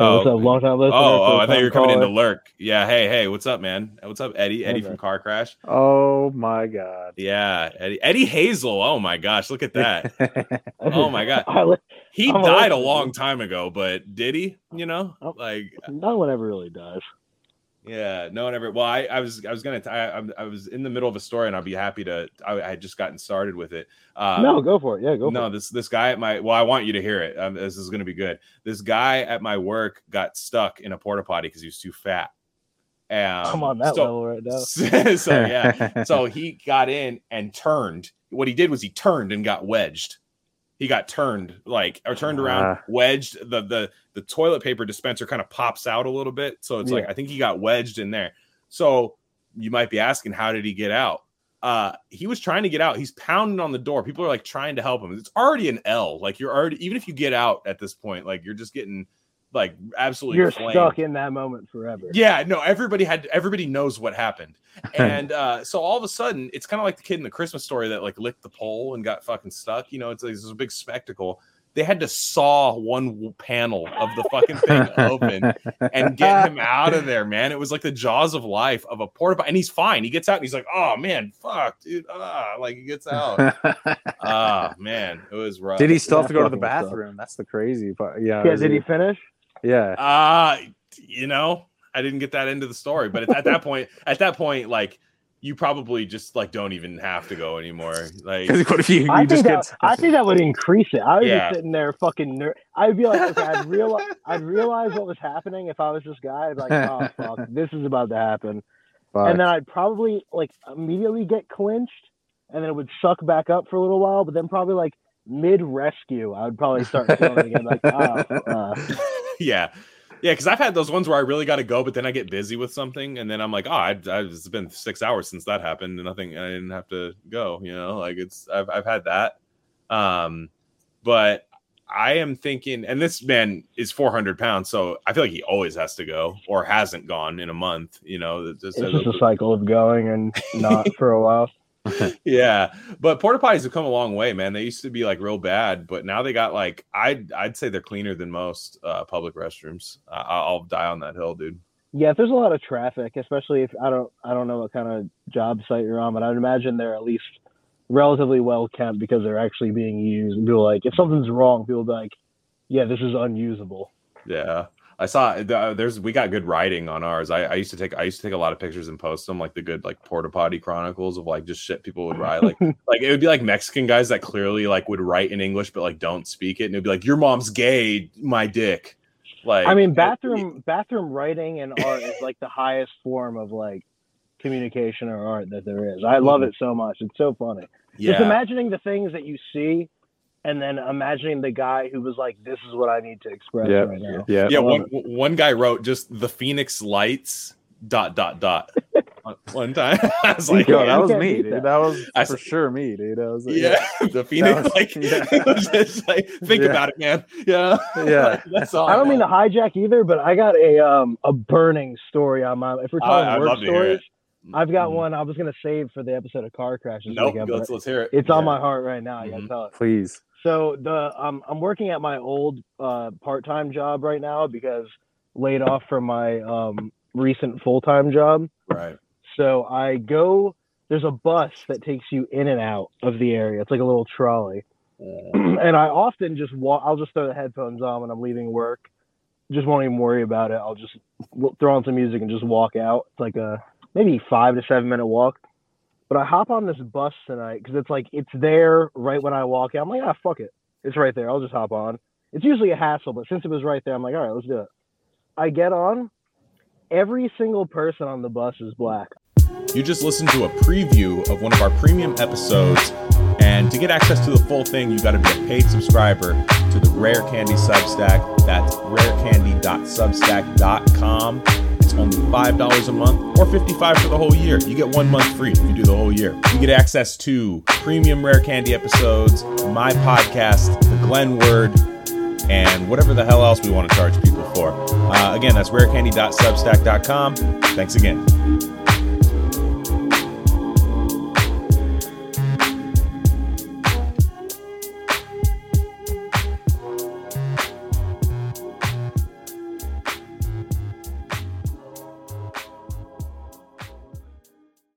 Oh, what's up, long time listener? Oh, oh, I thought you were coming in to lurk. Yeah, hey, hey, what's up, man? What's up, Eddie? Eddie from Car Crash. Oh my god. Yeah, Eddie. Eddie Hazel. Oh my gosh, look at that. oh my god. He died a long time ago, but did he? You know, oh, like no one ever really does. Yeah, no one ever. Well, I, I was, I was gonna, I, I was in the middle of a story, and I'll be happy to. I, I had just gotten started with it. Uh, no, go for it. Yeah, go no, for it. this this guy at my well, I want you to hear it. Um, this is to be good. This guy at my work got stuck in a porta potty because he was too fat. Um, I'm on that so- level right now. so yeah, so he got in and turned. What he did was he turned and got wedged. He got turned like or turned around, Ah. wedged. The the the toilet paper dispenser kind of pops out a little bit, so it's like I think he got wedged in there. So you might be asking, how did he get out? Uh, he was trying to get out. He's pounding on the door. People are like trying to help him. It's already an L. Like you're already even if you get out at this point, like you're just getting like absolutely You're flamed. stuck in that moment forever. Yeah, no, everybody had everybody knows what happened. And uh so all of a sudden, it's kind of like the kid in the Christmas story that like licked the pole and got fucking stuck. You know, it's like this is a big spectacle. They had to saw one panel of the fucking thing open and get him out of there, man. It was like the jaws of life of a porta and he's fine. He gets out and he's like, "Oh man, fuck, dude." Ah, like he gets out. Ah, man, it was rough. Did he still have to go to the fucking sucks. bathroom? That's the crazy part. Yeah. Yeah, is did he finish? Yeah. Uh you know, I didn't get that into the story, but at that point, at that point, like you probably just like don't even have to go anymore. Like, what if you, you I just think that get I think that would increase it. I was Yeah. just sitting there fucking ner- I'd be like, okay, I'd realize I'd realize what was happening if I was this guy. I'd be like, oh fuck, this is about to happen. Fuck. And then I'd probably like immediately get clinched and then it would suck back up for a little while, but then probably like mid rescue, I would probably start feeling it again, like, oh, uh, yeah. Yeah, because I've had those ones where I really got to go, but then I get busy with something, and then I'm like, oh, I, I, it's been six hours since that happened, and nothing, I didn't have to go. You know, like it's, I've, I've had that. Um, but I am thinking, and this man is 400 pounds, so I feel like he always has to go or hasn't gone in a month. You know, just- it's just a cycle of going and not for a while. yeah, but porta potties have come a long way, man. They used to be like real bad, but now they got like I'd I'd say they're cleaner than most uh, public restrooms. I, I'll die on that hill, dude. Yeah, if there's a lot of traffic, especially if I don't I don't know what kind of job site you're on, but I'd imagine they're at least relatively well kept because they're actually being used. And people like, if something's wrong, people be like, yeah, this is unusable. Yeah, I saw uh, there's we got good writing on ours. I, I used to take I used to take a lot of pictures and post them like the good like porta potty chronicles of like just shit people would write like like it would be like Mexican guys that clearly like would write in English but like don't speak it and it'd be like your mom's gay, my dick. Like I mean, bathroom bathroom writing and art is like the highest form of like communication or art that there is. I love it so much. It's so funny. Just imagining the things that you see and then imagining the guy who was like, This is what I need to express Yeah. right now. yeah. yeah I one, one guy wrote just the phoenix lights dot dot dot one- one time i was like Yo, that was me, dude. that. That was I for s- sure me, dude. I was like, yeah the phoenix was- like, yeah. was just like think Yeah. about it man yeah Yeah. that's all I don't mean to hijack either, but I got a um a burning story on my. If we're talking I'd work love to hear stories, it. I've got Mhm. one. I was gonna save for the episode of car crashes. nope weekend, let's let's hear it it's on my heart right now. I gotta Mhm. tell it. Please. So the um I'm working at my old uh part time job right now because laid off from my um recent full time job. right So I go. There's a bus that takes you in and out of the area. It's like a little trolley. and I often just walk. I'll just throw the headphones on when I'm leaving work. Just won't even worry about it. I'll just throw on some music and just walk out. It's like a maybe five to seven minute walk. But I hop on this bus tonight because it's like it's there right when I walk out. I'm like, ah, fuck it, it's right there. I'll just hop on. It's usually a hassle, but since it was right there, I'm like, all right, let's do it. I get on. Every single person on the bus is black. You just listened to a preview of one of our premium episodes. And to get access to the full thing, you got to be a paid subscriber to the Rare Candy Substack. That's rarecandy.substack.com. It's only $5 a month or 55 for the whole year. You get one month free if you do the whole year. You get access to premium Rare Candy episodes, my podcast, The Glen Word, and whatever the hell else we want to charge people for. Uh, again, that's rarecandy.substack.com. Thanks again.